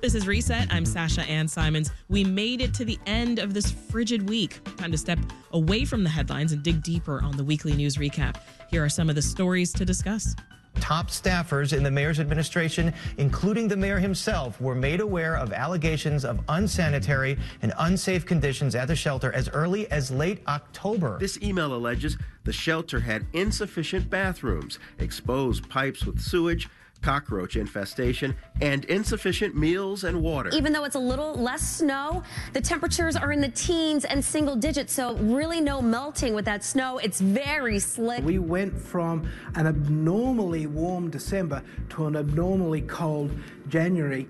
This is Reset. I'm Sasha Ann Simons. We made it to the end of this frigid week. Time to step away from the headlines and dig deeper on the weekly news recap. Here are some of the stories to discuss. Top staffers in the mayor's administration, including the mayor himself, were made aware of allegations of unsanitary and unsafe conditions at the shelter as early as late October. This email alleges the shelter had insufficient bathrooms, exposed pipes with sewage, cockroach infestation, and insufficient meals and water. Even though it's a little less snow, the temperatures are in the teens and single digits, so really no melting with that snow. It's very slick. We went from an abnormally warm December to an abnormally cold January.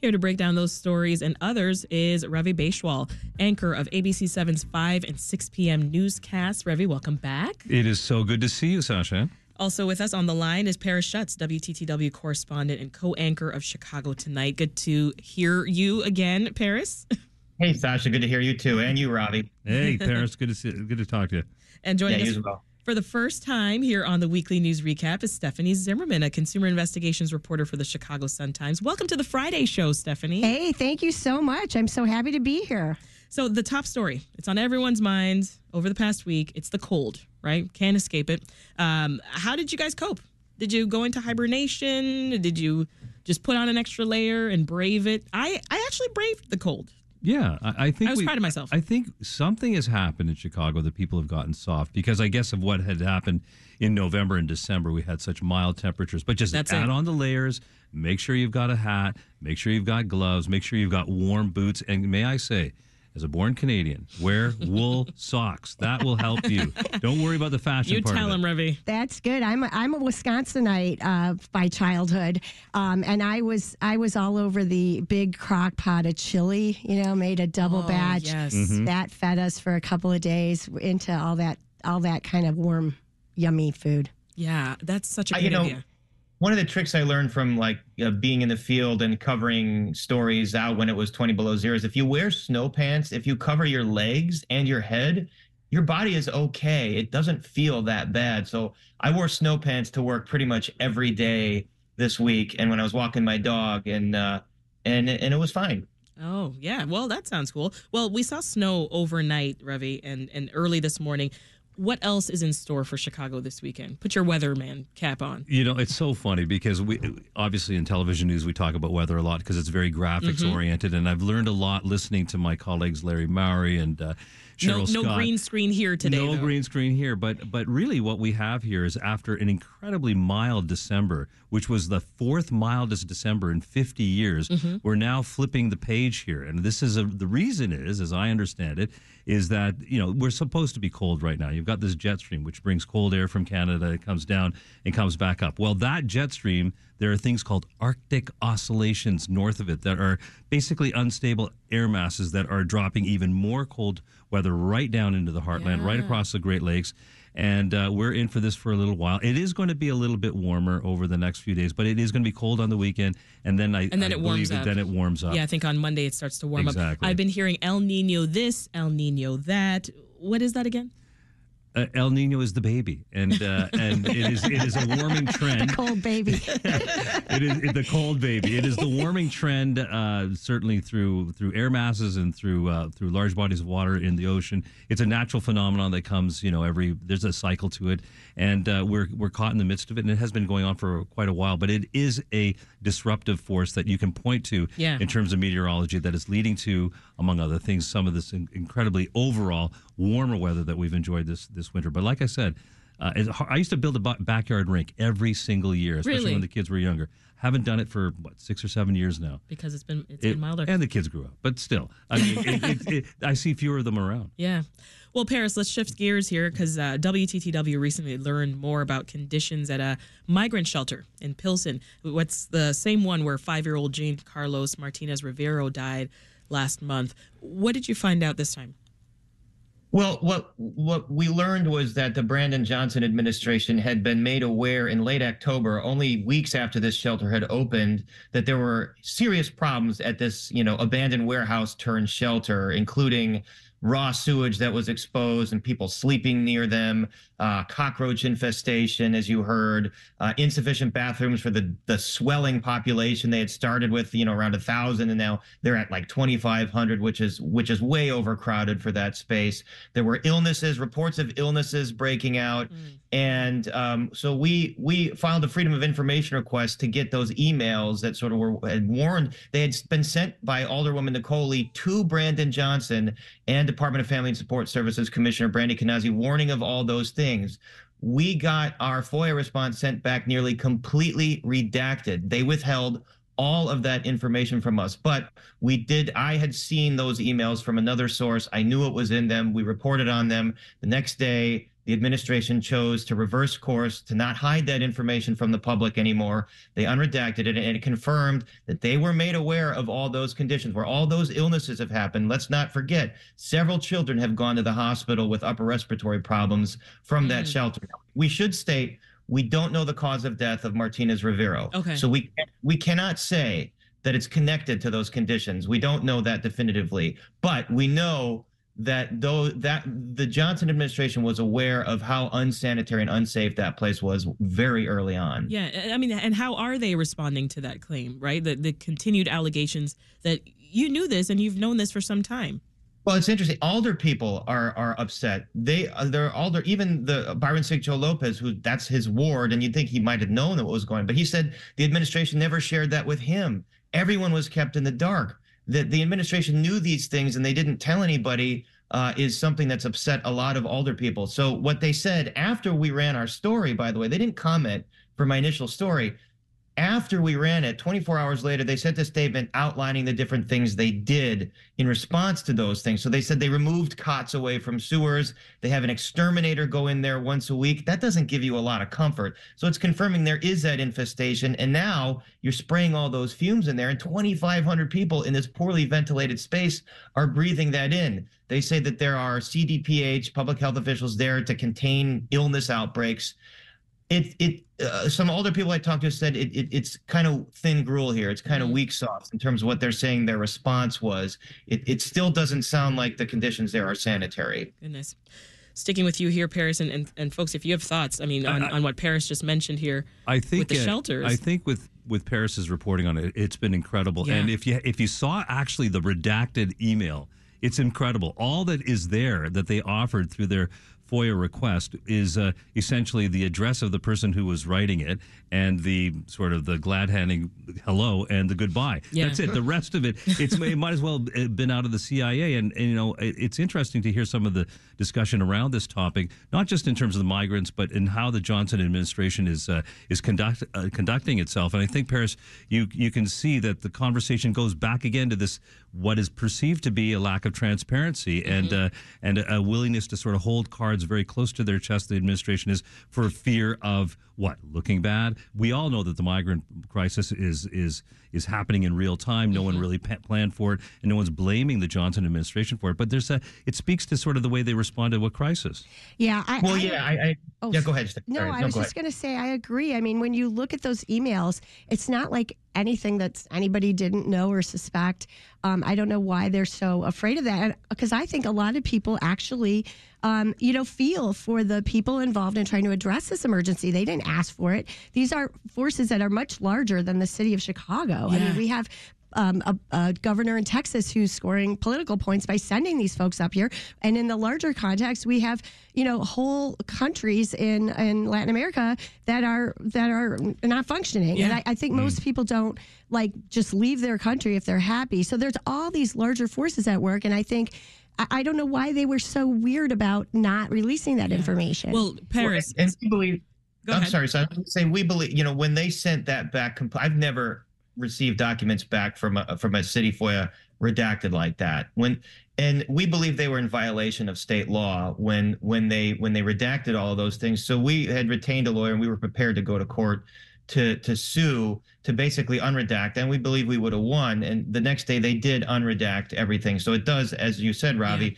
Here to break down those stories and others is Ravi Baichwal, anchor of ABC 7's 5 and 6 p.m. newscasts. Ravi, welcome back. It is so good to see you, Sasha. Also with us on the line is Paris Schutz, WTTW correspondent and co-anchor of Chicago Tonight. Good to hear you again, Paris. Hey, Sasha, good to hear you too, and you, Robbie. Hey, Paris, good to see, good to talk to you. And joining Yeah, us well. for the first time here on the weekly news recap is Stephanie Zimmermann, a consumer investigations reporter for the Chicago Sun Times. Welcome to the Friday show, Stephanie. Hey, thank you so much. I'm so happy to be here. So the top story, it's on everyone's mind over the past week. It's the cold, right? Can't escape it. Um, how did you guys cope? Did you go into hibernation? Did you just put on an extra layer and brave it? I, I actually braved the cold. Yeah, I, I think I was we- proud of myself. I think something has happened in Chicago that people have gotten soft because I guess of what had happened in November and December. We had such mild temperatures, but just That's add it. on the layers. Make sure you've got a hat. Make sure you've got gloves. Make sure you've got warm boots. And may I say, as a born Canadian, wear wool socks. That will help you. Don't worry about the fashion You part tell of it. him, Ravi. That's good. I'm a, I'm a Wisconsinite uh, by childhood, um, and I was I was all over the big crock pot of chili. You know, made a double Oh, batch. yes. Mm-hmm. That fed us for a couple of days into all that all that kind of warm, yummy food. Yeah, that's such a good you know, idea. One of the tricks I learned from like uh, being in the field and covering stories out when it was 20 below zero is if you wear snow pants, if you cover your legs and your head, your body is okay. It doesn't feel that bad. So I wore snow pants to work pretty much every day this week, and when I was walking my dog, and uh, and and it was fine. Oh, yeah. Well, that sounds cool. Well, we saw snow overnight, Ravi, and, and early this morning. What else is in store for Chicago this weekend? Put your weatherman cap on. You know, it's so funny because we obviously in television news we talk about weather a lot because it's very graphics Mm-hmm. oriented, and I've learned a lot listening to my colleagues Larry Mowry and uh, No, Cheryl no Scott. green screen here today. no though. green screen here, but but really what we have here is after an incredibly mild December, which was the fourth mildest December in 50 years, Mm-hmm. we're now flipping the page here, and this is a, the reason is, as I understand it, is that you know we're supposed to be cold right now. You've got this jet stream which brings cold air from Canada, it comes down and comes back up. Well, that jet stream, there are things called Arctic oscillations north of it that are basically unstable air masses that are dropping even more cold weather right down into the heartland, right across the Great Lakes. And uh, we're in for this for a little while. It is going to be a little bit warmer over the next few days, but it is going to be cold on the weekend, and then I And then I it warms believe up. Then it warms up. Yeah, I think on Monday it starts to warm Exactly. up. I've been hearing El Nino this, El Nino that. What is that again? Uh, El Nino is the baby, and uh, and it is it is a warming trend. Cold baby. it is it- the cold baby. It is the warming trend, uh, certainly through through air masses and through uh, through large bodies of water in the ocean. It's a natural phenomenon that comes, you know, every there's a cycle to it, and uh, we're we're caught in the midst of it, and it has been going on for quite a while. But it is a disruptive force that you can point to Yeah. in terms of meteorology that is leading to, among other things, some of this in- incredibly overall warmer weather that we've enjoyed this this winter. But like I said. Uh, I used to build a backyard rink every single year, especially Really? when the kids were younger. Haven't done it for what six or seven years now. Because it's been it's It- been milder. and the kids grew up, but still, I mean, it, it, I see fewer of them around. Yeah. Well, Paris, let's shift gears here because uh, WTTW recently learned more about conditions at a migrant shelter in Pilsen. What's the same one where five year old Jean Carlos Martinez Rivero died last month. What did you find out this time? Well, what what we learned was that the Brandon Johnson administration had been made aware in late October, only weeks after this shelter had opened, that there were serious problems at this, you know, abandoned warehouse turned shelter, including raw sewage that was exposed and people sleeping near them, uh, cockroach infestation, as you heard, uh, insufficient bathrooms for the the swelling population. They had started with you know around a thousand, and now they're at like 2,500, which is which is way overcrowded for that space. There were illnesses, reports of illnesses breaking out, mm. and um, so we we filed a freedom of information request to get those emails that sort of were had warned. They had been sent by Alderwoman Nicole Lee to Brandon Johnson and Department of Family and Support Services Commissioner Brandie Knazze warning of all those things. We got our FOIA response sent back nearly completely redacted. They withheld all of that information from us. But we did, I had seen those emails from another source. I knew it was in them. We reported on them. The next day, the administration chose to reverse course, to not hide that information from the public anymore. They unredacted it and it confirmed that they were made aware of all those conditions where all those illnesses have happened. Let's not forget, several children have gone to the hospital with upper respiratory problems from mm. that shelter. We should state we don't know the cause of death of Martinez Rivero. Okay. So we we cannot say that it's connected to those conditions. We don't know that definitively, but we know that though that the Johnson administration was aware of how unsanitary and unsafe that place was very early on. Yeah, I mean, and how are they responding to that claim? Right, the the continued allegations that you knew this and you've known this for some time. Well, it's interesting. Alder people are are upset. They uh, they're Alder. Even the uh, Byron Sigcho Lopez, who that's his ward, and you'd think he might have known what was going. But he said the administration never shared that with him. Everyone was kept in the dark that the administration knew these things and they didn't tell anybody uh, is something that's upset a lot of older people. So what they said after we ran our story, by the way, they didn't comment for my initial story after we ran it 24 hours later they sent a statement outlining the different things they did in response to those things. So they said they removed cots away from sewers. They have an exterminator go in there once a week. That doesn't give you a lot of comfort. So it's confirming there is that infestation. And now you're spraying all those fumes in there and 2500 people in this poorly ventilated space are breathing that in. They say that there are cdph public health officials there to contain illness outbreaks it it uh, some older people I talked to said it, it it's kind of thin gruel here. It's kind of mm-hmm. weak sauce in terms of what they're saying their response was. It it still doesn't sound like the conditions there are sanitary. Goodness. Sticking with you here, Paris, and, and, and folks, if you have thoughts, I mean, on, I, on what Paris just mentioned here, I think with the uh, shelters. I think with with Paris's reporting on it, it's been incredible. Yeah. And if you if you saw actually the redacted email, it's incredible. All that is there that they offered through their FOIA request is uh, essentially the address of the person who was writing it and the sort of the glad handing hello and the goodbye. Yeah. That's it. The rest of it, it's it might as well have been out of the CIA. And, and you know, it, it's interesting to hear some of the discussion around this topic, not just in terms of the migrants, but in how the Johnson administration is uh, is conduct, uh, conducting itself. And I think Paris, you you can see that the conversation goes back again to this what is perceived to be a lack of transparency mm-hmm. and uh, and a willingness to sort of hold cards very close to their chest. The administration is for fear of what looking bad. We all know that the migrant crisis is is is happening in real time. No mm-hmm. one really planned for it, and no one's blaming the Johnson administration for it. But there's a it speaks to sort of the way they responded to a crisis. Yeah. I, well, I, yeah. I, I oh, yeah. Go ahead. No, Sorry. I no, was just going to say I agree. I mean, when you look at those emails, it's not like anything that anybody didn't know or suspect. Um, I don't know why they're so afraid of that because I think a lot of people actually, um, you know, feel for the people involved in trying to address this emergency. They didn't ask for it. These are forces that are much larger than the city of Chicago. Yeah. I mean, we have um, a, a, governor in Texas who's scoring political points by sending these folks up here. And in the larger context, we have you know whole countries in in Latin America that are that are not functioning. Yeah. And I, I think mm. most people don't like just leave their country if they're happy. So there's all these larger forces at work, and I think. I don't know why they were so weird about not releasing that yeah. information. Well, Paris, well, and we believe. Go I'm ahead. sorry. So I'm saying we believe. You know, when they sent that back, I've never received documents back from a, uh, from a city FOIA redacted like that. When and we believe they were in violation of state law when when they when they redacted all of those things. So we had retained a lawyer and we were prepared to go to court to to sue to basically unredact and we believe we would have won and the next day they did unredact everything so it does as you said ravi yeah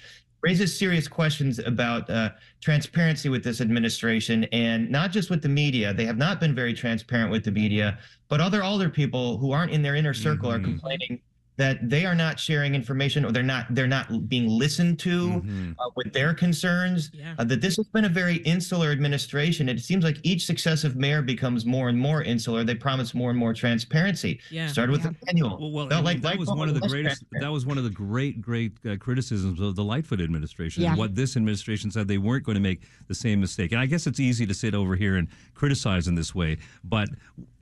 raises serious questions about uh, transparency with this administration and not just with the media. They have not been very transparent with the media, but other older people who aren't in their inner circle mm-hmm. are complaining that they are not sharing information or they're not they're not being listened to Mm-hmm. uh, with their concerns Yeah. uh, that this has been a very insular administration it seems like each successive mayor becomes more and more insular they promise more and more transparency Yeah. started with Yeah. Emanuel Well, well Felt and like that Mike was Pence one of the greatest. That was one of the great, great uh, criticisms of the Lightfoot administration. Yeah. What this administration said they weren't going to make the same mistake. And I guess it's easy to sit over here and criticize in this way, but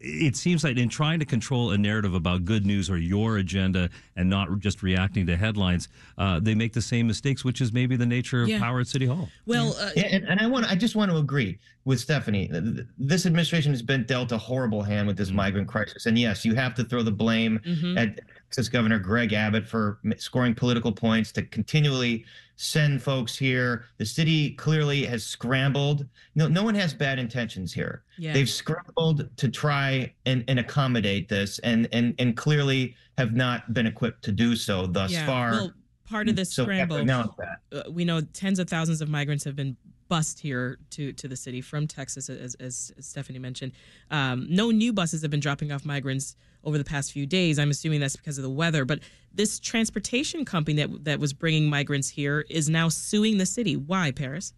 it seems like in trying to control a narrative about good news or your agenda and not just reacting to headlines, uh, they make the same mistakes, which is maybe the nature of Yeah. power at City Hall. Well, uh, Yeah, and, and I want I just want to agree with Stephanie. Th- th- This administration has been dealt a horrible hand with this migrant crisis, and yes, you have to throw the blame mhm. at Texas Governor Greg Abbott for scoring political points to continually send folks here. The city clearly has scrambled. No, no one has bad intentions here. yeah. They've scrambled to try and, and accommodate this, and and and clearly have not been equipped to do so thus yeah. far. Well, part of this so scramble, that. uh, we know tens of thousands of migrants have been bussed here to to the city from Texas, as, as Stephanie mentioned. Um, no new buses have been dropping off migrants over the past few days. I'm assuming that's because of the weather. But this transportation company that that was bringing migrants here is now suing the city. Why, Paris?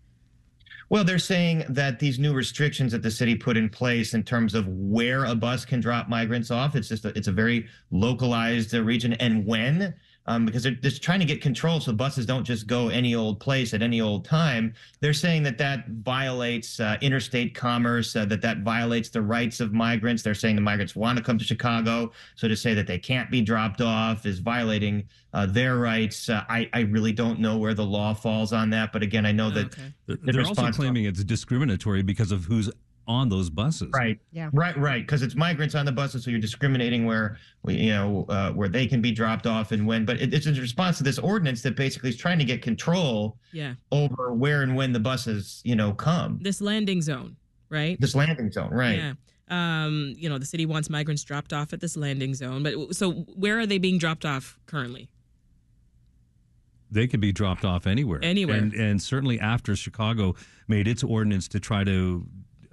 Well, they're saying that these new restrictions that the city put in place in terms of where a bus can drop migrants off, it's just a, it's a very localized uh, region and when, um, because they're just trying to get control so buses don't just go any old place at any old time. They're saying that that violates uh, interstate commerce, uh, that that violates the rights of migrants. They're saying the migrants want to come to Chicago, so to say that they can't be dropped off is violating uh, their rights. Uh, I I really don't know where the law falls on that, but again, I know that Okay. They're the they're also claiming it's discriminatory because of who's on those buses. Right. Yeah. Right. Right. Because it's migrants on the buses, so you're discriminating where we, you know, uh, where they can be dropped off and when. But it, it's in response to this ordinance that basically is trying to get control Yeah, over where and when the buses, you know, come. this landing zone, right? This landing zone. Right. Yeah. Um, you know, the city wants migrants dropped off at this landing zone, but so where are they being dropped off currently? they could be dropped off anywhere. Anywhere. And, and certainly after Chicago made its ordinance to try to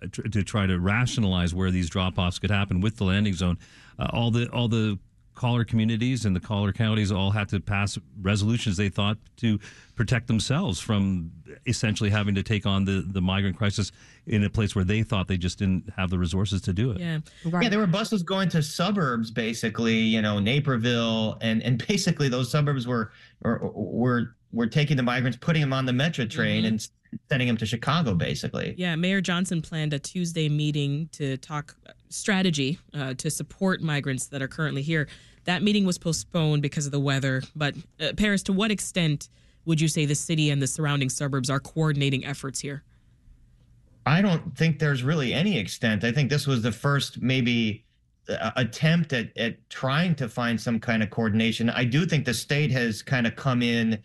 to try to rationalize where these drop-offs could happen with the landing zone, uh, all the all the caller communities and the caller counties all had to pass resolutions they thought to protect themselves from essentially having to take on the, the migrant crisis in a place where they thought they just didn't have the resources to do it. Yeah. Yeah, there were buses going to suburbs, basically, you know, Naperville, and and basically those suburbs were were were, were taking the migrants, putting them on the Metra train, Mhm. and sending them to Chicago, basically. Yeah, Mayor Johnson planned a Tuesday meeting to talk strategy uh, to support migrants that are currently here. That meeting was postponed because of the weather. But uh, Paris, to what extent would you say the city and the surrounding suburbs are coordinating efforts here? I don't think there's really any extent. I think this was the first maybe uh, attempt at, at trying to find some kind of coordination. I do think the state has kind of come in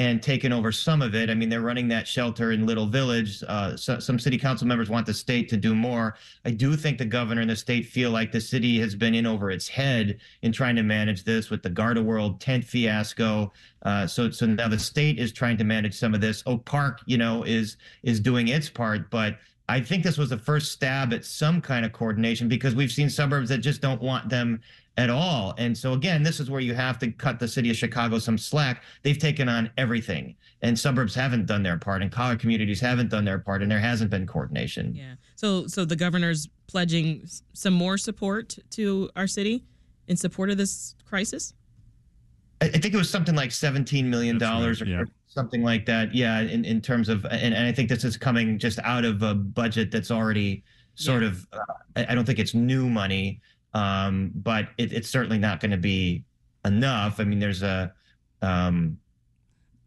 and taken over some of it. I mean, they're running that shelter in Little Village. Uh, so, some city council members want the state to do more. I do think the governor and the state feel like the city has been in over its head in trying to manage this with the Garda World tent fiasco. Uh, so, so now the state is trying to manage some of this. Oak Park, you know, is is doing its part, but I think this was the first stab at some kind of coordination because we've seen suburbs that just don't want them at all. And so again, this is where you have to cut the city of Chicago some slack. They've taken on everything, and suburbs haven't done their part, and college communities haven't done their part, and there hasn't been coordination. Yeah. So, so the governor's pledging some more support to our city in support of this crisis. I, I think it was something like seventeen million dollars right, or yeah. something like that. Yeah, in, in terms of, and, and I think this is coming just out of a budget that's already sort Yeah. of. Uh, I I don't think it's new money, um, but it, it's certainly not going to be enough. I mean, there's a. Um,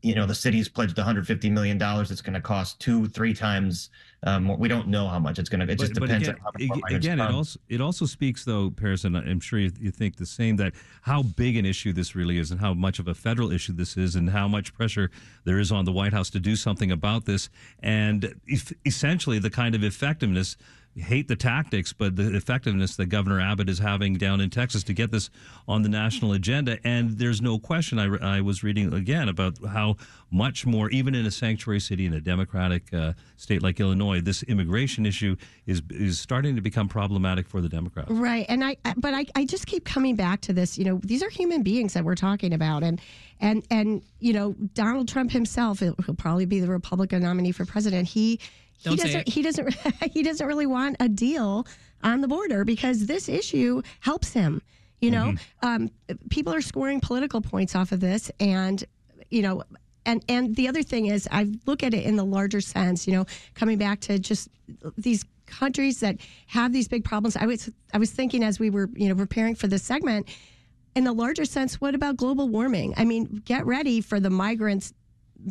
you know, the city's pledged 150 million dollars. It's going to cost two, three times um, more. We don't know how much it's going to. It just but, depends but on again, the ag- again it also it also speaks though, Paris, and I'm sure you, you think the same that how big an issue this really is, and how much of a federal issue this is, and how much pressure there is on the White House to do something about this, and if, essentially the kind of effectiveness hate the tactics, but the effectiveness that Governor Abbott is having down in Texas to get this on the national agenda. And there's no question. I, I was reading again about how much more, even in a sanctuary city in a democratic uh, state like Illinois, this immigration issue is is starting to become problematic for the Democrats. Right. And I, but I, I just keep coming back to this. You know, these are human beings that we're talking about. And, and, and, you know, Donald Trump himself, he'll probably be the Republican nominee for president. He Don't say doesn't, he doesn't, he doesn't really want a deal on the border because this issue helps him. You know, Mm-hmm. um, people are scoring political points off of this. And, you know, and and the other thing is, I look at it in the larger sense. You know, coming back to just these countries that have these big problems. I was I was thinking as we were you know preparing for this segment, in the larger sense, what about global warming? I mean, get ready for the migrants.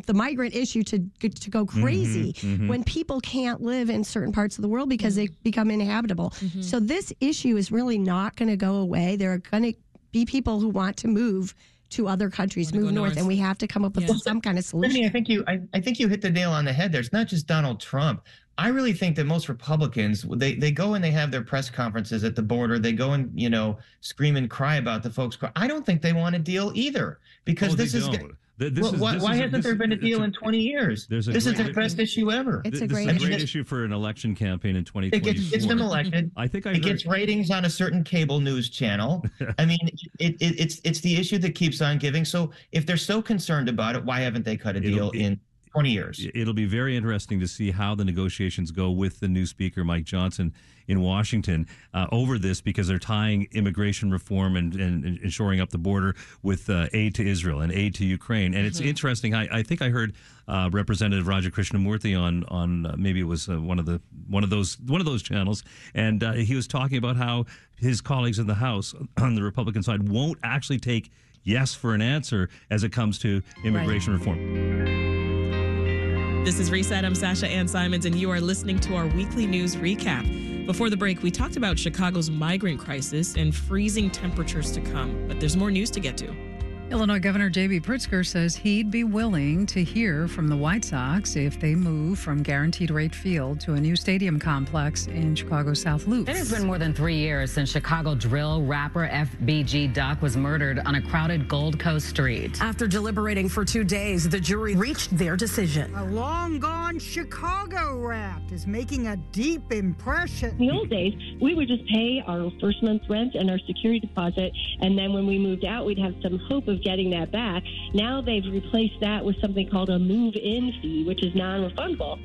The migrant issue to to go mm-hmm, crazy mm-hmm. when people can't live in certain parts of the world because they mm-hmm. become inhabitable. So this issue is really not going to go away. There are going to be people who want to move to other countries, move north, north. and we have to come up with Yeah. some kind of solution. I think you I, I think you hit the nail on the head there. It's not just Donald Trump. I really think that most Republicans they they go and they have their press conferences at the border. They go and you know scream and cry about the folks. I don't think they want a deal either because Oh, they this is. don't. This Well, is- why this why is hasn't this there is- been a it's deal in 20 years? there's a This is great- the best issue ever. It's a this great is a great issue. issue for an election campaign in It 2024. gets, gets them elected. I think I it heard, gets ratings on a certain cable news channel. I mean, it, it, it's it's the issue that keeps on giving. So if they're so concerned about it, why haven't they cut a It'll deal be- in 20 years? It'll be very interesting to see how the negotiations go with the new speaker, Mike Johnson, in Washington uh, over this because they're tying immigration reform and, and, and shoring up the border with uh, aid to Israel and aid to Ukraine. And it's interesting. I, I think I heard uh, Representative Raja Krishnamoorthi on on uh, maybe it was uh, one of the one of those one of those channels, and uh, he was talking about how his colleagues in the House on the Republican side won't actually take yes for an answer as it comes to immigration reform. This is Reset. I'm Sasha Ann Simons, and you are listening to our weekly news recap. Before the break, we talked about Chicago's migrant crisis and freezing temperatures to come, but there's more news to get to. Illinois Governor J.B. Pritzker says he'd be willing to hear from the White Sox if they move from Guaranteed Rate Field to a new stadium complex in Chicago's South Loop. It has been more than three years since Chicago drill rapper FBG Duck was murdered on a crowded Gold Coast street. After deliberating for two days, the jury reached their decision. A long gone Chicago rap is making a deep impression. In the old days, we would just pay our first month's rent and our security deposit, and then when we moved out, we'd have some hope of getting that back. Now they've replaced that with something called a move-in fee, which is non-refundable.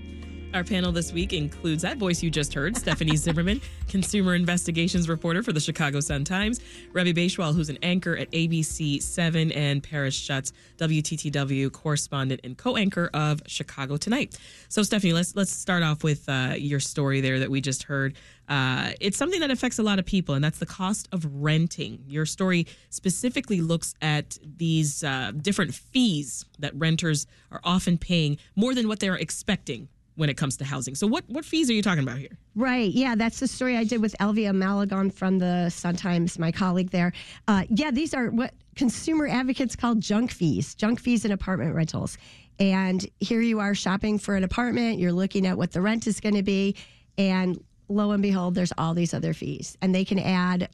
Our panel this week includes that voice you just heard, Stephanie Zimmermann, consumer investigations reporter for the Chicago Sun-Times, Ravi Baichwal, who's an anchor at ABC 7, and Paris Schutz, WTTW correspondent and co-anchor of Chicago Tonight. So, Stephanie, let's let's start off with uh, your story there that we just heard. Uh, it's something that affects a lot of people, and that's the cost of renting. Your story specifically looks at these uh, different fees that renters are often paying more than what they're expecting when it comes to housing. So what what fees are you talking about here? Right. Yeah, that's the story I did with Elvia Malagon from the Sun Times, my colleague there. Uh, yeah, these are what consumer advocates call junk fees, junk fees in apartment rentals. And here you are shopping for an apartment, you're looking at what the rent is going to be, and lo and behold, there's all these other fees. And they can add,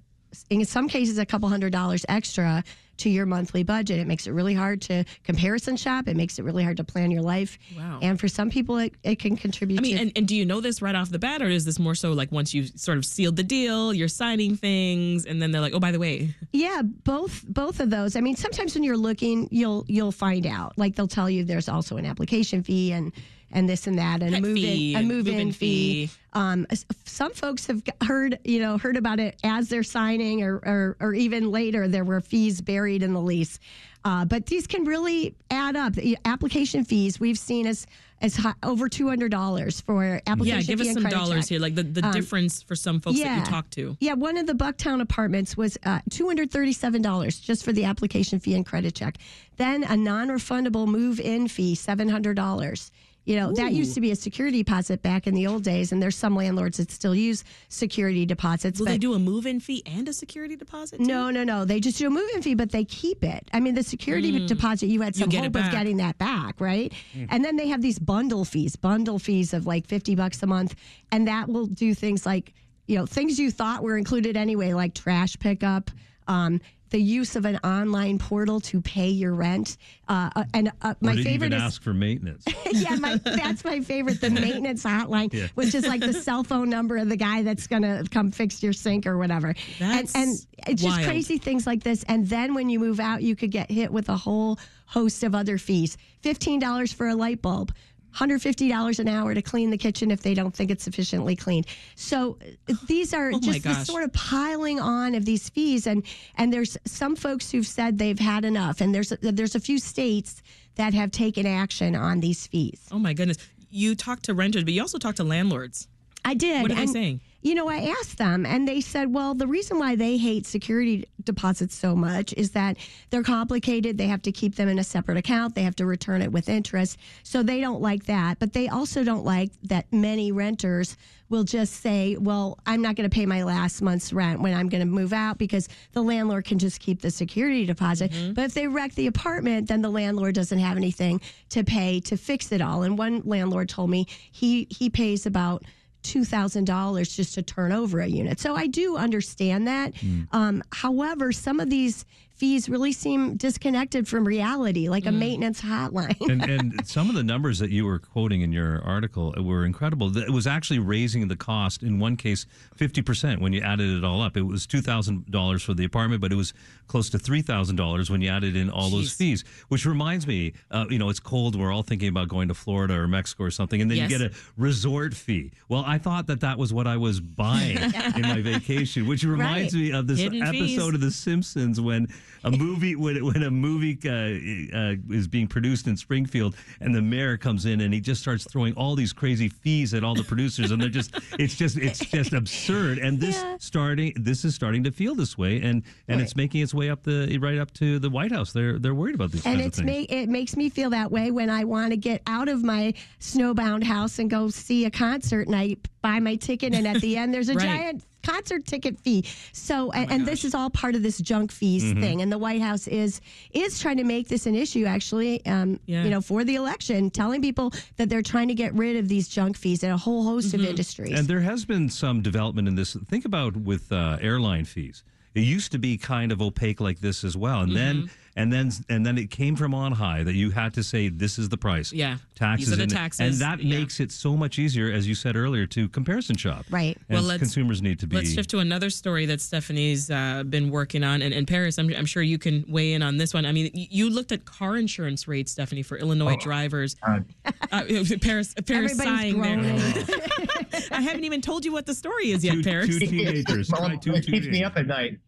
in some cases, a couple hundred dollars extra to your monthly budget. It makes it really hard to comparison shop. It makes it really hard to plan your life. Wow. And for some people, it, it can contribute I mean, to and, and do you know this right off the bat, or is this more so like once you sort of sealed the deal, you're signing things, and then they're like, oh, by the way, Yeah, both both of those. I mean, sometimes when you're looking, you'll you'll find out. Like they'll tell you there's also an application fee and and this and that and move in a and move in fee. fee. Um, some folks have heard you know heard about it as they're signing or or, or even later there were fees buried in the lease. Uh, but these can really add up. The application fees we've seen as as high, over two hundred dollars for application yeah, give us some dollars check. here, like the, the Um, difference for some folks that you talk to. Yeah, one of the Bucktown apartments was uh, $237 just for the application fee and credit check. Then a non refundable move in fee, $700. You know, that used to be a security deposit back in the old days, and there's some landlords that still use security deposits. Will but they do a move-in fee and a security deposit? too? no, no, no. They just do a move in fee, but they keep it. I mean, the security Mm. deposit, you had some it hope of getting that back, right? Mm. And then they have these bundle fees, bundle fees of like 50 bucks a month. And that will do things like, you know, things you thought were included anyway, like trash pickup, um, the use of an online portal to pay your rent. Uh, uh, and uh, my favorite is ask for maintenance? yeah, my, that's my favorite, the maintenance hotline, Yeah. which is like the cell phone number of the guy that's going to come fix your sink or whatever. That's and, and it's just wild. crazy things like this. And then when you move out, you could get hit with a whole host of other fees $15 for a light bulb. $150 an hour to clean the kitchen if they don't think it's sufficiently cleaned. So these are Oh just the sort of piling on of these fees and and there's some folks who've said they've had enough and there's there's a few states that have taken action on these fees. Oh my goodness. You talked to renters, but you also talked to landlords. I did. What are they saying? You know, I asked them, and they said, well, the reason why they hate security deposits so much is that they're complicated. They have to keep them in a separate account, they have to return it with interest. So they don't like that. But they also don't like that many renters will just say, well, I'm not going to pay my last month's rent when I'm going to move out because the landlord can just keep the security deposit. Mm-hmm. But if they wreck the apartment, then the landlord doesn't have anything to pay to fix it all. And one landlord told me he he pays about $2,000 just to turn over a unit. So I do understand that. Um, however, some of these fees really seem disconnected from reality, like a maintenance hotline. and, and some of the numbers that you were quoting in your article were incredible. It was actually raising the cost in one case 50% when you added it all up. It was $2,000 for the apartment, but it was close to $3,000 when you added in all those fees, which reminds me, uh, you know, it's cold. We're all thinking about going to Florida or Mexico or something, and then Yes. you get a resort fee. Well, I thought that that was what I was buying in my vacation, which reminds Right. me of this Hidden episode fees. of The Simpsons when a movie when when a movie uh, uh, is being produced in Springfield and the mayor comes in and he just starts throwing all these crazy fees at all the producers and they're just it's just it's just absurd and this Yeah. starting this is starting to feel this way and and it's making its way up the right up to the White House. They're they're worried about these and it's ma- it makes me feel that way when I want to get out of my snowbound house and go see a concert and I buy my ticket and at the end there's a Right. giant concert ticket fee. So and, and this is all part of this junk fees Mm-hmm. thing and the White House is is trying to make this an issue actually um Yeah. you know for the election telling people that they're trying to get rid of these junk fees in a whole host Mm-hmm. of industries. And there has been some development in this. Think about with uh, airline fees. It used to be kind of opaque like this as well, and Mm-hmm. then and then and then it came from on high that you had to say this is the price. Yeah. taxes. These are the taxes. and that Yeah. makes it so much easier, as you said earlier, to comparison shop. Right. And Well, let's- consumers need to be. Let's shift to another story that Stephanie's uh, been working on. And, and Paris, I'm, I'm sure you can weigh in on this one. I mean, you looked at car insurance rates, Stephanie, for Illinois drivers. Uh, Paris, Paris Everybody's sighing there. I haven't even told you what the story is yet, two, Paris. two teenagers. Well, right, two it keeps me up at night.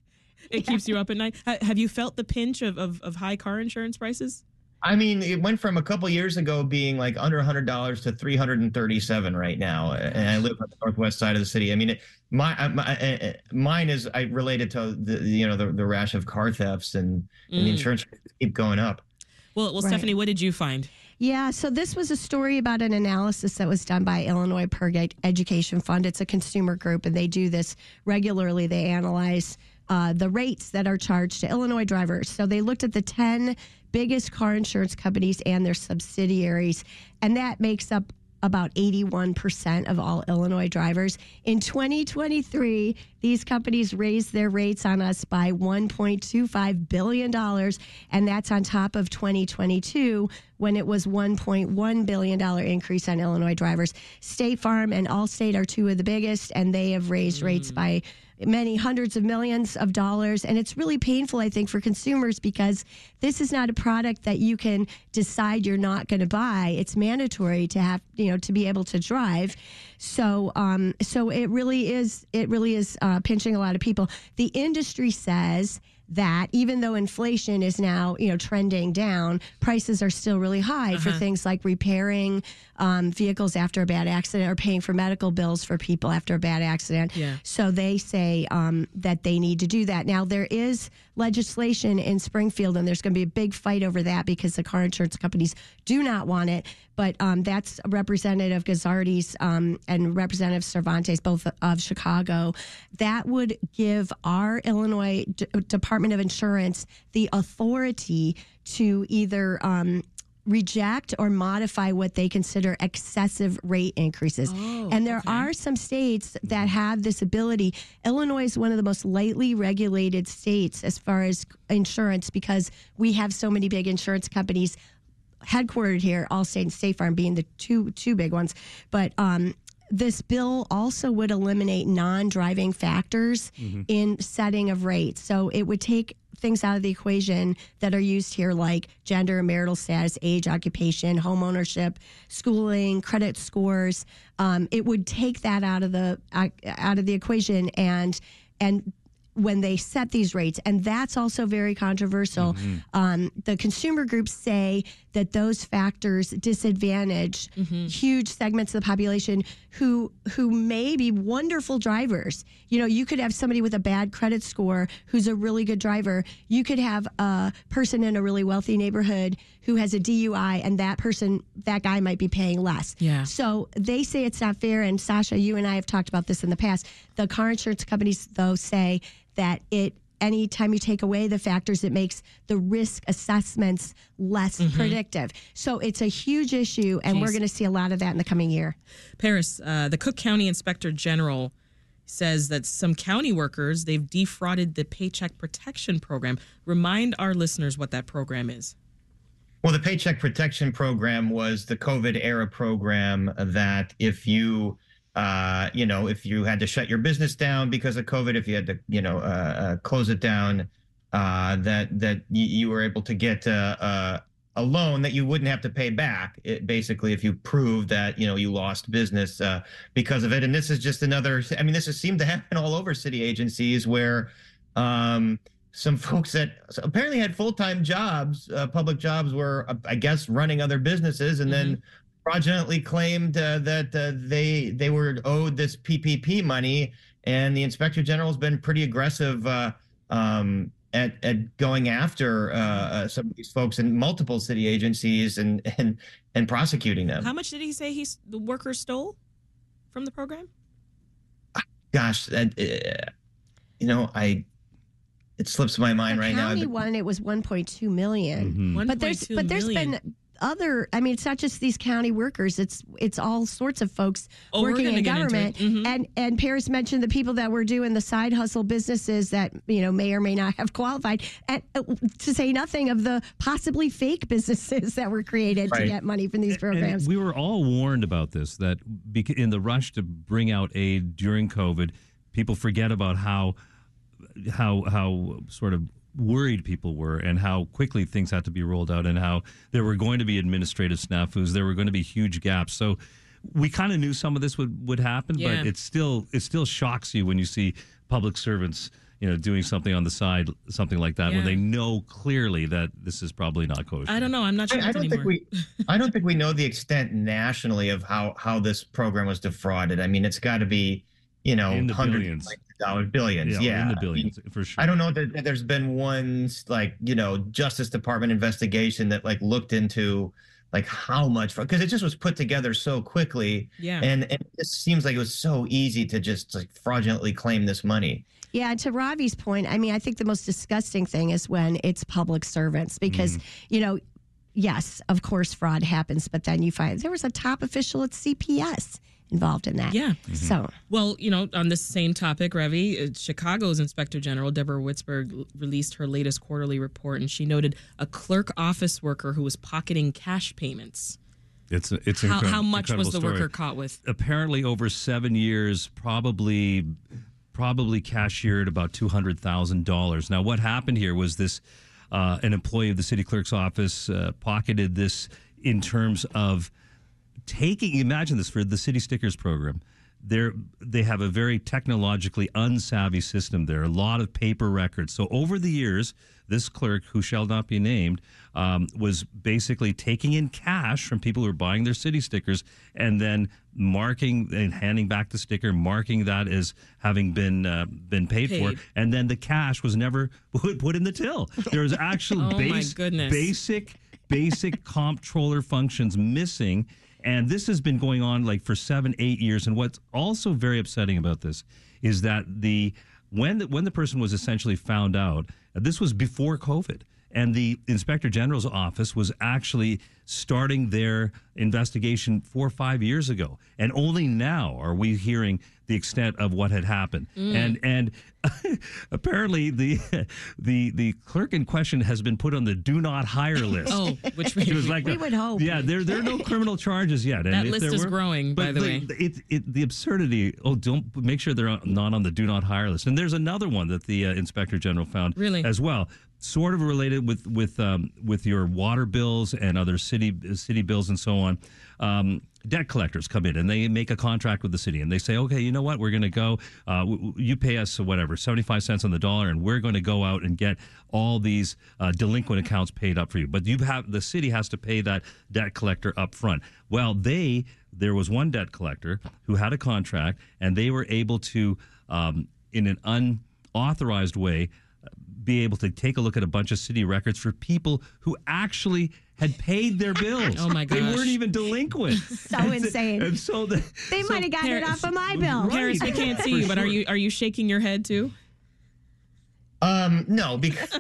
It keeps you up at night. Have you felt the pinch of, of, of high car insurance prices? I mean, it went from a couple years ago being like under hundred dollars to three hundred and thirty-seven right now, and I live on the northwest side of the city. I mean, it, my, uh, my uh, uh, mine is I related to the you know the, the rash of car thefts and, and the Mm. insurance keep going up. Well, well, Right. Stephanie, what did you find? Yeah, so this was a story about an analysis that was done by Illinois PIRG Education Fund. It's a consumer group, and they do this regularly. They analyze uh, the rates that are charged to Illinois drivers. So they looked at the 10 biggest car insurance companies and their subsidiaries, and that makes up about 81% of all Illinois drivers. In 2023, these companies raised their rates on us by $1.25 billion, and that's on top of 2022 when it was $1.1 billion increase on Illinois drivers. State Farm and Allstate are two of the biggest, and they have raised rates by many hundreds of millions of dollars. And it's really painful, I think, for consumers because this is not a product that you can decide you're not going to buy. It's mandatory to have, you know, to be able to drive. So, um, so it really is, it really is uh, pinching a lot of people. The industry says that even though inflation is now you know trending down, prices are still really high for Uh-huh. things like repairing um, vehicles after a bad accident or paying for medical bills for people after a bad accident. Yeah. So they say um, that they need to do that. Now, there is legislation in Springfield, and there's going to be a big fight over that because the car insurance companies do not want it. But um, that's Representative Guzzardi's um, and Representative Cervantes, both of Chicago. That would give our Illinois D- Department of Insurance the authority to either. Um, reject or modify what they consider excessive rate increases. Oh, and there okay. are some states that have this ability. Illinois is one of the most lightly regulated states as far as insurance because we have so many big insurance companies headquartered here, Allstate and State Farm being the two two big ones. But um, this bill also would eliminate non-driving factors Mhm. in setting of rates. So it would take things out of the equation that are used here like gender and marital status, age, occupation, home ownership, schooling, credit scores. Um, it would take that out of the uh, out of the equation and and when they set these rates, and that's also very controversial. Mhm. Um, the consumer groups say that those factors disadvantage mm-hmm. huge segments of the population who who may be wonderful drivers. You know, you could have somebody with a bad credit score who's a really good driver. You could have a person in a really wealthy neighborhood who has a DUI, and that person, that guy might be paying less. Yeah. So they say it's not fair. And Sasha, you and I have talked about this in the past. The car insurance companies, though, say that it anytime you take away the factors, it makes the risk assessments less Mhm. predictive. So it's a huge issue, and we're going to see a lot of that in the coming year. Paris, uh, the Cook County Inspector General says that some county workers they've defrauded the Paycheck Protection Program. Remind our listeners what that program is. Well, the Paycheck Protection Program was the COVID era program that if you, uh, you know, if you had to shut your business down because of COVID, if you had to, you know, uh, uh, close it down, uh, that that you, you were able to get uh, uh, a loan that you wouldn't have to pay back. It, basically, if you prove that you know you lost business because of it, and this is just another. I mean, this has seemed to happen all over city agencies where. Um, some folks that apparently had full-time jobs, public jobs, were I guess running other businesses, and then fraudulently claimed uh, that uh, they they were owed this PPP money, and the inspector general has been pretty aggressive uh, um, at at going after uh, uh, some of these folks in multiple city agencies and and and prosecuting them. How much did he say he's the workers stole from the program? Gosh, that, uh, you know, I it slips my mind right now. county one, it was 1.2 million. Mhm. But there's 1.2 but there's million. been other. I mean, it's not just these county workers. It's it's all sorts of folks Oh, we're working in government. it. Mhm. And and Paris mentioned the people that were doing the side hustle businesses that you know may or may not have qualified. And uh, to say nothing of the possibly fake businesses that were created to get money from these And programs. we were all warned about this that bec- in the rush to bring out aid during COVID, people forget about how how how sort of worried people were and how quickly things had to be rolled out and how there were going to be administrative snafus, there were going to be huge gaps. So we kind of knew some of this would would happen, Yeah. but it still it still shocks you when you see public servants you know doing something on the side something like that Yeah. when they know clearly that this is probably not kosher I don't know. I'm not sure I, I don't anymore. think we I don't think we know the extent nationally of how how this program was defrauded. I mean, it's got to be you know In the hundreds billions. of dollars, billions. Yeah, Yeah, in the billions for sure. I don't know that, that there's been one like you know Justice Department investigation that like looked into like how much because it just was put together so quickly. Yeah. and, and it just seems like it was so easy to just like fraudulently claim this money. Yeah, to Ravi's point, I mean, I think the most disgusting thing is when it's public servants because, mm. you know, yes, of course, fraud happens, but then you find there was a top official at CPS involved in that. Yeah. So, Well, you know, on this same topic, Ravi, uh, Chicago's Inspector General Deborah Witzburg released her latest quarterly report, and she noted a clerk office worker who was pocketing cash payments. It's it's How, incre- how much was the story. worker caught with? Apparently, over seven years, probably probably cashiered about two hundred thousand dollars. Now, what happened here was this: uh, an employee of the city clerk's office uh, pocketed this in terms of taking. Imagine this for the city stickers program. they're they have a very technologically unsavvy system there. A lot of paper records. So over the years, this clerk, who shall not be named, um, was basically taking in cash from people who were buying their city stickers and then marking and handing back the sticker, marking that as having been uh, been paid, for, and then the cash was never put, put in the till. There was actual Oh, base, basic basic comptroller functions missing. And this has been going on like for seven, eight years. And what's also very upsetting about this is that the when the, when the person was essentially found out, this was before COVID, and the inspector general's office was actually starting their investigation four or five years ago, and only now are we hearing the extent of what had happened. Mm. And and apparently the the the clerk in question has been put on the do not hire list. Oh, which It was like We a- would hope. Yeah, there there are no criminal charges yet. And That list is were- growing, by but the way. It, it the absurdity. Oh, don't make sure they're not on the do not hire list. And there's another one that the uh, inspector general found Really? as well. Sort of related with with um, with your water bills and other city city bills and so on. Um, debt collectors come in and they make a contract with the city and they say, okay, you know what, we're going to go. Uh, w- you pay us whatever seventy five cents on the dollar, and we're going to go out and get all these uh, delinquent accounts paid up for you. But you have the city has to pay that debt collector up front. Well, they there was one debt collector who had a contract and they were able to um, in an unauthorized way be able to take a look at a bunch of city records for people who actually had paid their bills. Oh, my gosh. They weren't even delinquent. So And insane. And so the, They so- might have gotten it off of my bill. Right. Paris, we can't see you, but are you are you shaking your head too? Um, no, because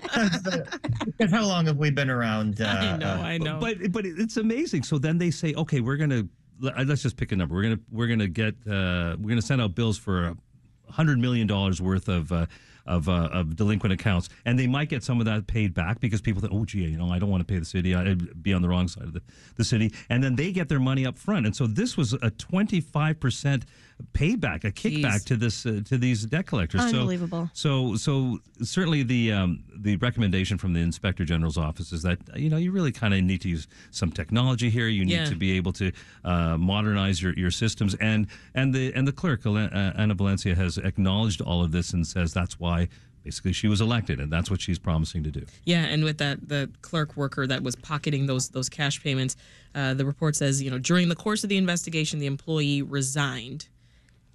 because how long have we been around? Uh, I know, uh, I know. But but it's amazing. So then they say, okay, we're gonna let- let's just pick a number. We're gonna we're gonna get uh, we're gonna send out bills for a hundred million dollars worth of. Uh, of, uh, of delinquent accounts, and they might get some of that paid back because people think, oh, gee, you know, I don't want to pay the city, I'd be on the wrong side of the, the city, and then they get their money up front, and so this was a twenty five percent payback, a kickback Jeez. to this uh, to these debt collectors. So- Unbelievable. so, so certainly the um, the recommendation from the inspector general's office is that you know you really kind of need to use some technology here. You need Yeah. to be able to uh, modernize your, your systems, and and the and the clerk uh, Anna Valencia has acknowledged all of this and says that's why basically she was elected, and that's what she's promising to do. Yeah, and with that, the clerk worker that was pocketing those those cash payments, uh, the report says, you know, during the course of the investigation, the employee resigned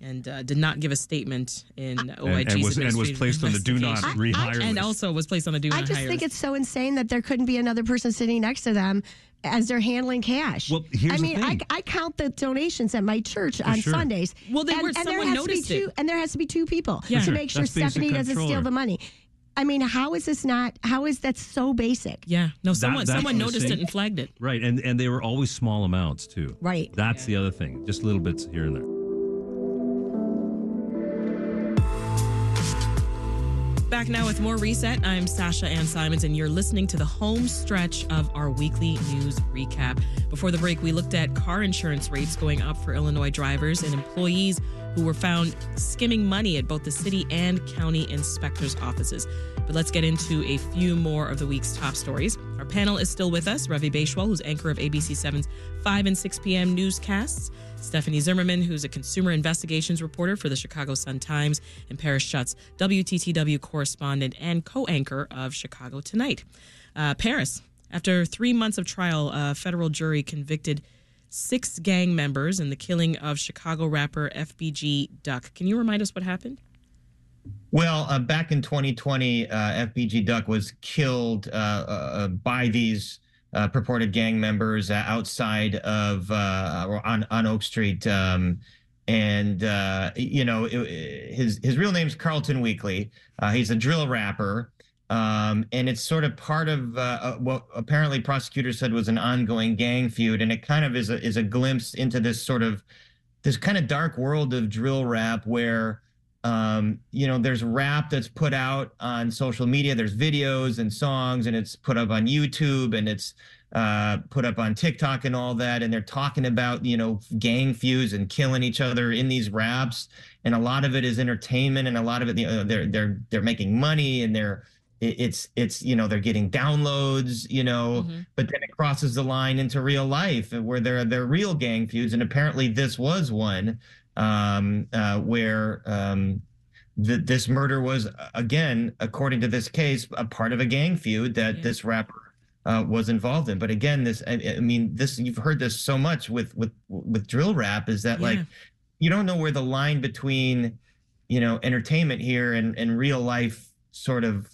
and uh, did not give a statement in OIG's and was- and was placed on the do not investigation. rehire and also was placed on the do not I just hire think list. it's so insane that there couldn't be another person sitting next to them as they're handling cash. Well, here's I mean, I, thing. I count the donations at my church on sure. Sundays. Well, they and, were- and there has noticed to be it. two, and there has to be two people Yeah. to Sure. make sure That's Stephanie doesn't steal the money. I mean, how is this not? How is that so basic? yeah, no, someone that's someone noticed it and flagged it. Right, and and they were always small amounts too. Right. That's the other thing, just little bits here and there. Back now with more Reset. I'm Sasha Ann Simons, and you're listening to the home stretch of our weekly news recap. Before the break, we looked at car insurance rates going up for Illinois drivers and employees who were found skimming money at both the city and county inspectors' offices. But let's get into a few more of the week's top stories. Our panel is still with us Ravi Baichwal, who's anchor of ABC 7's 5 and 6 p.m. newscasts. Stephanie Zimmermann, who's a consumer investigations reporter for the Chicago Sun-Times, and Paris Schutz, WTTW correspondent and co-anchor of Chicago Tonight. Uh, Paris, after three months of trial, a federal jury convicted six gang members in the killing of Chicago rapper FBG Duck. Can you remind us what happened? Well, uh, back in 2020, uh, FBG Duck was killed uh, uh, by these uh, purported gang members uh, outside of uh, or on on Oak Street, um, and uh, you know it, his his real name's Carlton Weekly. Uh, he's a drill rapper. Um, and it's sort of part of what apparently prosecutors said was an ongoing gang feud, and it kind of is a is a glimpse into this sort of this kind of dark world of drill rap where um, you know there's rap that's put out on social media there's videos and songs and it's put up on youtube and it's uh, put up on tiktok and all that and they're talking about you know gang feuds and killing each other in these raps and a lot of it is entertainment and a lot of it you know, they're they're they're making money and they're it's it's you know they're getting downloads you know but then it crosses the line into real life where there are there are real gang feuds and apparently this was one um, uh, where um, th- this murder was again, according to this case, a part of a gang feud that this rapper uh, was involved in. But again, this I, I mean, this you've heard this so much with with with drill rap is that like you don't know where the line between you know entertainment here and and real life sort of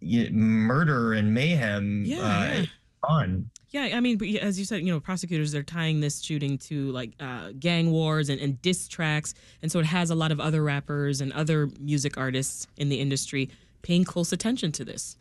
y- murder and mayhem Yeah, uh, yeah. on. Yeah, I mean, as you said, you know, prosecutors they're tying this shooting to like uh, gang wars and, and diss tracks, and so it has a lot of other rappers and other music artists in the industry paying close attention to this.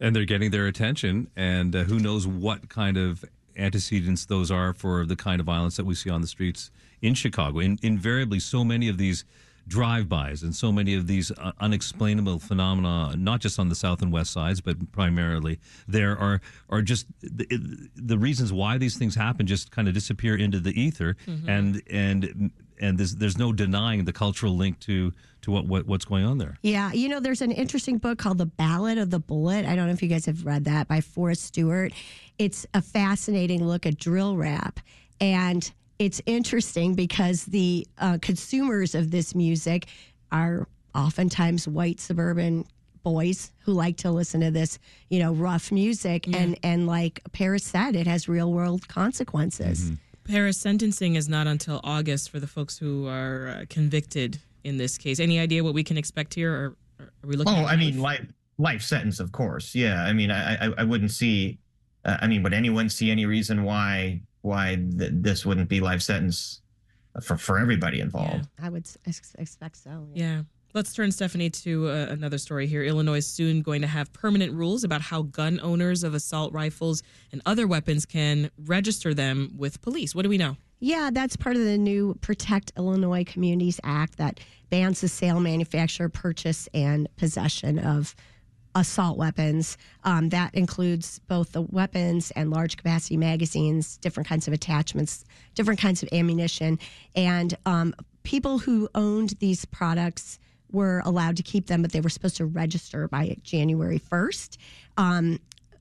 and they're getting their attention and uh, who knows what kind of antecedents those are for the kind of violence that we see on the streets in chicago in, invariably so many of these drive-bys and so many of these uh, unexplainable phenomena not just on the south and west sides but primarily there are are just the, the reasons why these things happen just kind of disappear into the ether Mhm. and and and there's, there's no denying the cultural link to to what, what what's going on there Yeah, you know, there's an interesting book called The Ballad of the Bullet. I don't know if you guys have read that by Forrest Stuart. It's a fascinating look at drill rap. And it's interesting because the uh, consumers of this music are oftentimes white suburban boys who like to listen to this, you know, rough music. And, and like Paris said, it has real world consequences. Paris sentencing is not until August for the folks who are uh, convicted in this case. Any idea what we can expect here, or, or are we looking? Oh, at I mean, life life sentence, of course. Yeah, I mean, I I, I wouldn't see. Uh, I mean, would anyone see any reason why why th- this wouldn't be life sentence for for everybody involved? I would ex- expect so. Yeah. Let's turn, Stephanie, to uh, another story here. Illinois is soon going to have permanent rules about how gun owners of assault rifles and other weapons can register them with police. What do we know? Yeah, that's part of the new Protect Illinois Communities Act that bans the sale, manufacture, purchase, and possession of assault weapons. Um, that includes both the weapons and large capacity magazines, different kinds of attachments, different kinds of ammunition. And um, people who owned these products were allowed to keep them, but they were supposed to register by January 1st. Um,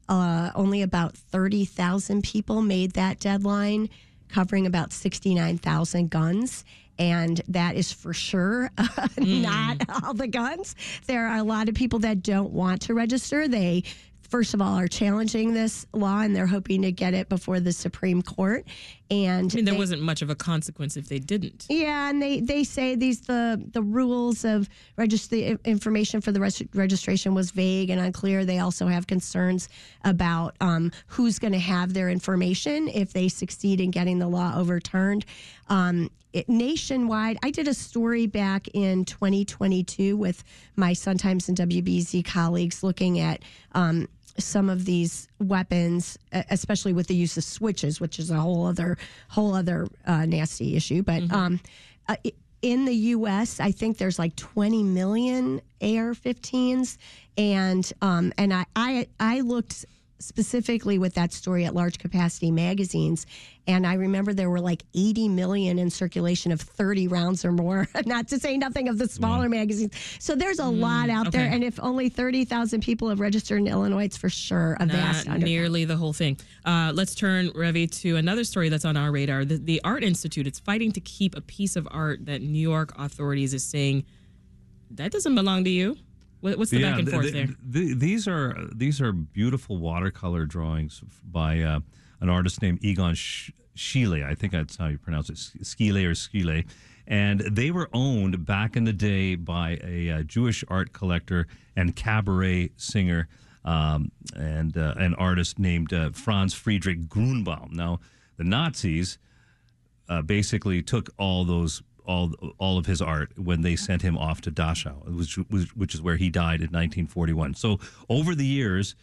uh, only about 30,000 people made that deadline, covering about 69,000 guns. And that is for sure not hmm. all the guns. There are a lot of people that don't want to register. They, first of all, are challenging this law and they're hoping to get it before the Supreme Court. And I mean, there they- wasn't much of a consequence if they didn't. yeah, and they, they say these the the rules of register the information for the res- registration was vague and unclear. They also have concerns about um, who's going to have their information if they succeed in getting the law overturned. Um, it, nationwide, I did a story back in 2022 with my Sun Times and WBEZ colleagues looking at. Um, some of these weapons, especially with the use of switches, which is a whole other whole other uh, nasty issue. But um, uh, in the U.S., I think there's like 20 million AR-15s, and um, and I, I I looked specifically with that story at large capacity magazines and i remember there were like 80 million in circulation of 30 rounds or more not to say nothing of the smaller magazines so there's a lot out there and if only 30,000 people have registered in illinois it's for sure a vast Not under- nearly the whole thing. Uh, let's turn, Ravi, to another story that's on our radar. The, the Art Institute, it's fighting to keep a piece of art that New York authorities is saying, that doesn't belong to you. What, what's the back and th- forth th- there? th- these are these are beautiful watercolor drawings by uh, an artist named Egon Schiele. I think that's how you pronounce it, Skile or Skile. And they were owned back in the day by a uh, Jewish art collector and cabaret singer um, and uh, an artist named uh, Franz Friedrich Grunbaum. Now, the Nazis uh, basically took all those all all of his art when they sent him off to Dachau, which, which is where he died in 1941. So over the years,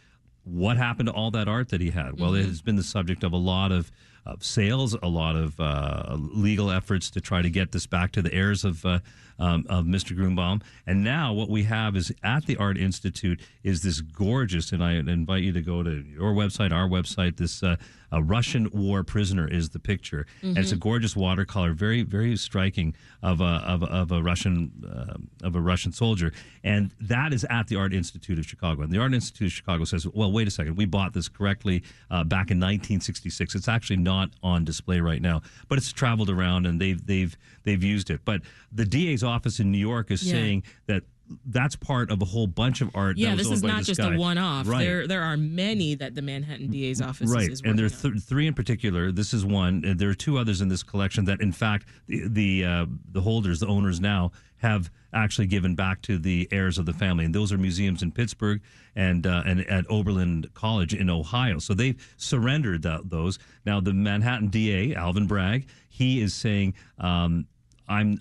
what happened to all that art that he had? Well, it has been the subject of a lot of, of sales, a lot of uh, legal efforts to try to get this back to the heirs of uh, um, of Mr. Grunbaum. And now what we have is at the Art Institute is this gorgeous, and I invite you to go to your website, our website. This uh, a Russian war prisoner is the picture, and it's a Mhm. gorgeous watercolor, very very striking of a of, of a Russian uh, of a Russian soldier, and that is at the Art Institute of Chicago. And the Art Institute of Chicago says, well, wait a second, we bought this correctly uh, back in 1966. It's actually not not on display right now, but it's traveled around and they've they've they've used it. But the DA's office in New York is Yeah. saying that that's part of a whole bunch of art. that Yeah, this is not just guy. a one-off. Right. There, there are many that the Manhattan DA's office right is and there are th- three in particular this is one and there are two others in this collection that in fact the the, uh, the holders the owners now have actually given back to the heirs of the family and those are museums in pittsburgh and uh, and at oberlin college in ohio so they've surrendered that, those now the manhattan da alvin bragg he is saying um, i'm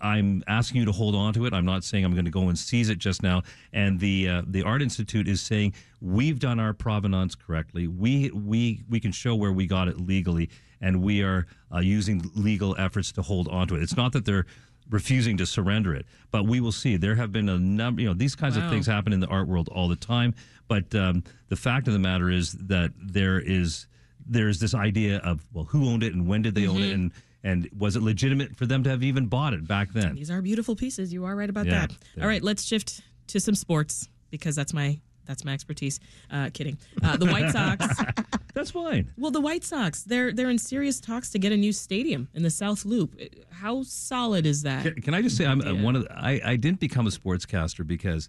I'm asking you to hold on to it. I'm not saying I'm going to go and seize it just now. And the uh, the Art Institute is saying we've done our provenance correctly. We we we can show where we got it legally, and we are uh, using legal efforts to hold on to it. It's not that they're refusing to surrender it, but we will see. There have been a number. You know, these kinds Wow. of things happen in the art world all the time. But um, the fact of the matter is that there is there's this idea of well, who owned it and when did they own it Mhm. and and was it legitimate for them to have even bought it back then? These are beautiful pieces. You are right about Yeah, that. All right, let's shift to some sports because that's my that's my expertise. Uh, kidding. Uh, the White Sox. that's fine. Well, the White Sox they're they're in serious talks to get a new stadium in the South Loop. How solid is that? Can, can I just say I'm uh, one of the, I I didn't become a sportscaster because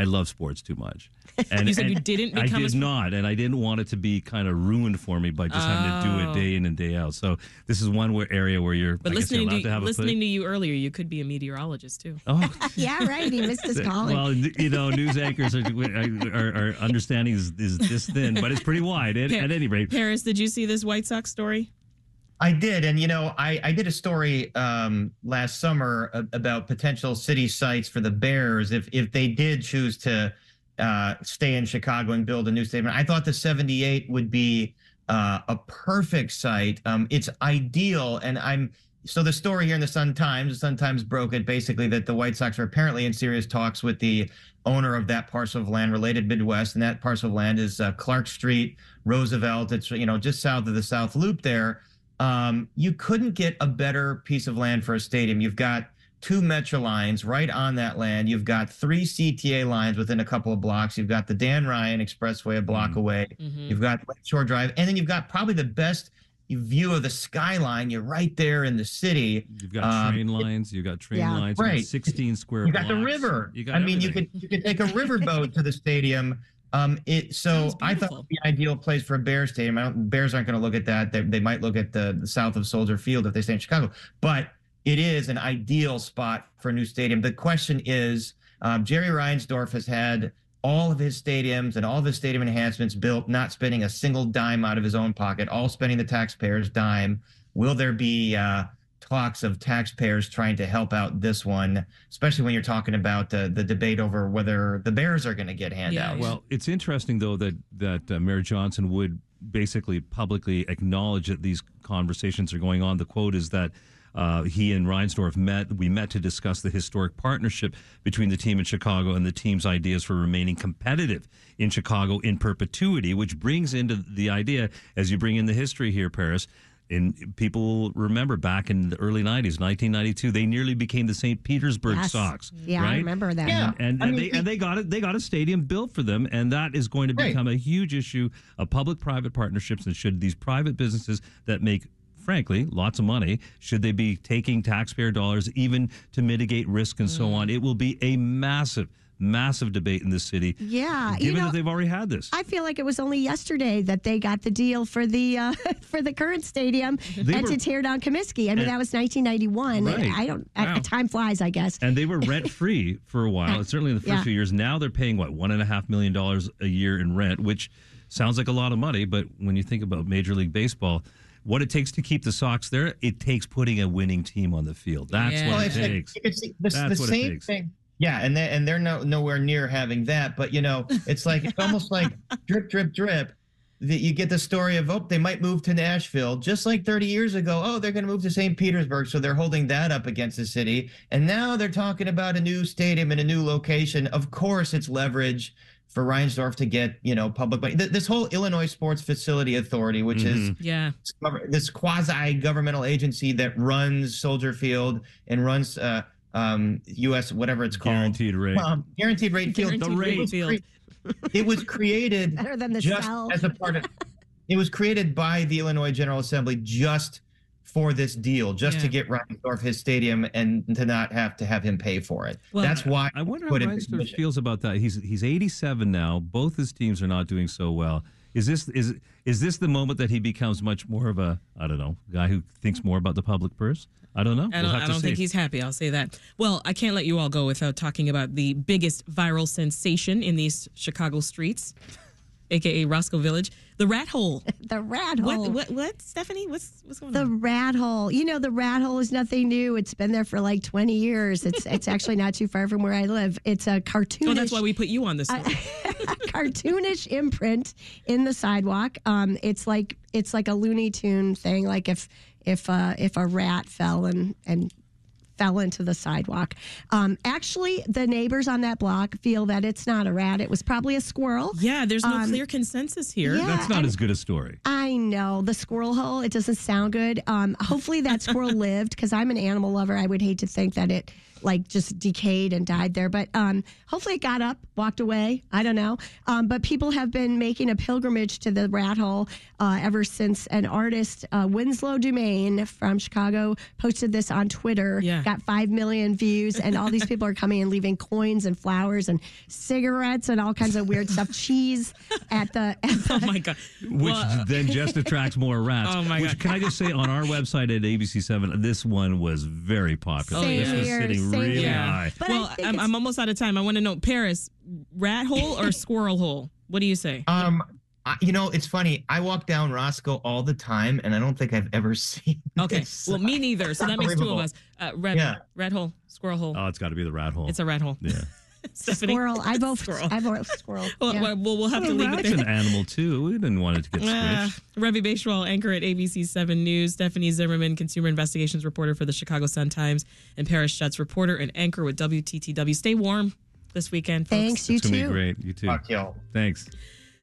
I love sports too much. And, You said you didn't I become a did sp- not, and I didn't want it to be kind of ruined for me by just having to do Oh. it day oh. in and day out. So this is one where, area where you're. But I guess you're listening allowed to, to have a listening to you earlier, you could be a meteorologist too. Oh, yeah, right. He missed his calling. Well, you know, news anchors are, are, are understanding is, is this thin, but it's pretty wide. At, at any rate, Paris, did you see this White Sox story? I did, and you know, I, I did a story um, last summer about potential city sites for the Bears if if they did choose to uh, stay in Chicago and build a new stadium. I thought the 78 would be uh, a perfect site. Um, it's ideal, and I'm so the story here in the Sun Times. The Sun Times broke it basically that the White Sox are apparently in serious talks with the owner of that parcel of land, related Midwest, and that parcel of land is uh, Clark Street, Roosevelt. It's you know just south of the South Loop there um, you couldn't get a better piece of land for a stadium. You've got two Metra lines right on that land. You've got three CTA lines within a couple of blocks. You've got the Dan Ryan Expressway a block away. You've got Shore Drive, and then you've got probably the best view of the skyline. You're right there in the city. You've got Um, train lines. You've got train Yeah. lines. You've got Right. 16 square. You've got the river. You got I mean, you everything. could you could take a riverboat to the stadium. Um, it so I thought it would be an ideal place for a Bears stadium. I don't, Bears aren't going to look at that. They, they might look at the, the south of Soldier Field if they stay in Chicago, but it is an ideal spot for a new stadium. The question is, um, Jerry Reinsdorf has had all of his stadiums and all of his stadium enhancements built, not spending a single dime out of his own pocket, all spending the taxpayers' dime. Will there be uh, talks of taxpayers trying to help out this one, especially when you're talking about uh, the debate over whether the Bears are going to get handouts? Yeah. Well, it's interesting though that that uh, Mayor Johnson would basically publicly acknowledge that these conversations are going on. The quote is that. Uh, he and Reinsdorf met. We met to discuss the historic partnership between the team in Chicago and the team's ideas for remaining competitive in Chicago in perpetuity, which brings into the idea, as you bring in the history here, Paris, and people remember back in the early 90s, 1992, they nearly became the St. Petersburg Yes. Sox. Yeah, I remember that. And, and, and mean, they and they got it. They got a stadium built for them, and that is going to Right. become a huge issue of public-private partnerships. And should these private businesses that make frankly lots of money should they be taking taxpayer dollars even to mitigate risk and Mm. so on it will be a massive massive debate in this city Yeah, you given know, that they've already had this I feel like it was only yesterday that they got the deal for the uh, for the current stadium They and were- to tear down Comiskey. I mean, And- that was 1991. Right. I don't. Wow. Uh, time flies, I guess. and they were rent free for a while. Certainly in the first Yeah. few years. Now they're paying what one and a half million dollars a year in rent, which sounds like a lot of money. But when you think about Major League Baseball, what it takes to keep the Sox there, it takes putting a winning team on the field. That's Well, what it it's takes. it's the, That's the what it same takes. thing. Yeah, and they and they're no, nowhere near having that. But you know, it's like it's almost like drip, drip, drip. That you get the story of oh, they might move to Nashville, just like 30 years ago. Oh, they're going to move to St. Petersburg, so they're holding that up against the city. And now they're talking about a new stadium and a new location. Of course, it's leverage for Reinsdorf to get you know public money. Th- This whole Illinois Sports Facility Authority, which is Yeah. this quasi governmental agency that runs Soldier Field and runs uh, um, U.S. whatever it's called Guaranteed rate. um, guaranteed rate field. Guaranteed It rate was field. cre- It was created Better than the just cell. as a part of. It was created by the Illinois General Assembly just for this deal, just Yeah. to get Reinsdorf his stadium and to not have to have him pay for it. Well, That's why I wonder how put Reinsdorf feels about that. He's he's 87 now. Both his teams are not doing so well. Is this is is this the moment that he becomes much more of a I don't know guy who thinks more about the public purse? I don't know. I We'll don't, have I don't think he's happy. I'll say that. Well, I can't let you all go without talking about the biggest viral sensation in these Chicago streets, aka Roscoe Village, the rat hole. The rat hole. What? What? What? Stephanie? What's what's going The on? The rat hole. You know, the rat hole is nothing new. It's been there for like 20 years. It's it's actually not too far from where I live. It's a cartoonish. Oh, that's why we put you on this. One. cartoonish imprint in the sidewalk. Um, it's like it's like a Looney Tune thing. Like if if uh, if a rat fell and and fell into the sidewalk. Um, actually, the neighbors on that block feel that it's not a rat. It was probably a squirrel. yeah, there's no Um, clear consensus here. yeah, That's not and- as good a story. I know the squirrel hole. It doesn't sound good. Um, hopefully that squirrel lived because I'm an animal lover. I would hate to think that it like just decayed and died there. But um, hopefully it got up, walked away. I don't know. Um, but people have been making a pilgrimage to the rat hole uh, ever since an artist, uh, Winslow Dumaine from Chicago, posted this on Twitter. Yeah. Got five million views, and all these people are coming and leaving coins and flowers and cigarettes and all kinds of weird stuff, cheese at the. At the Oh my god. Which Well, then just attracts more rats. Oh, my which God. can I just say on our website at ABC7, this one was very popular. Same this was sitting same really here. high. But well, I'm, I'm almost out of time. I want to know, Paris, rat hole or squirrel hole? What do you say? Um, I- you know, it's funny. I walk down Roscoe all the time, and I don't think I've ever seen. Okay. this. Well, me neither. So that makes two of us. Uh, rat, Yeah. rat hole, squirrel hole. Oh, it's got to be the rat hole. It's a rat hole. yeah. Stephanie. Squirrel. I vote Squirrel. I vote squirrel. Well, Yeah. well, well, we'll have to leave it rat's an animal too. We didn't want it to get Ah, squished. Ravi Baichwal, anchor at ABC 7 News, Stephanie Zimmermann, consumer investigations reporter for the Chicago Sun-Times, and Paris Schutz, reporter and anchor with WTTW. Stay warm this weekend, folks. Thanks, you It's gonna too. be great. You too. Fuck. Thanks.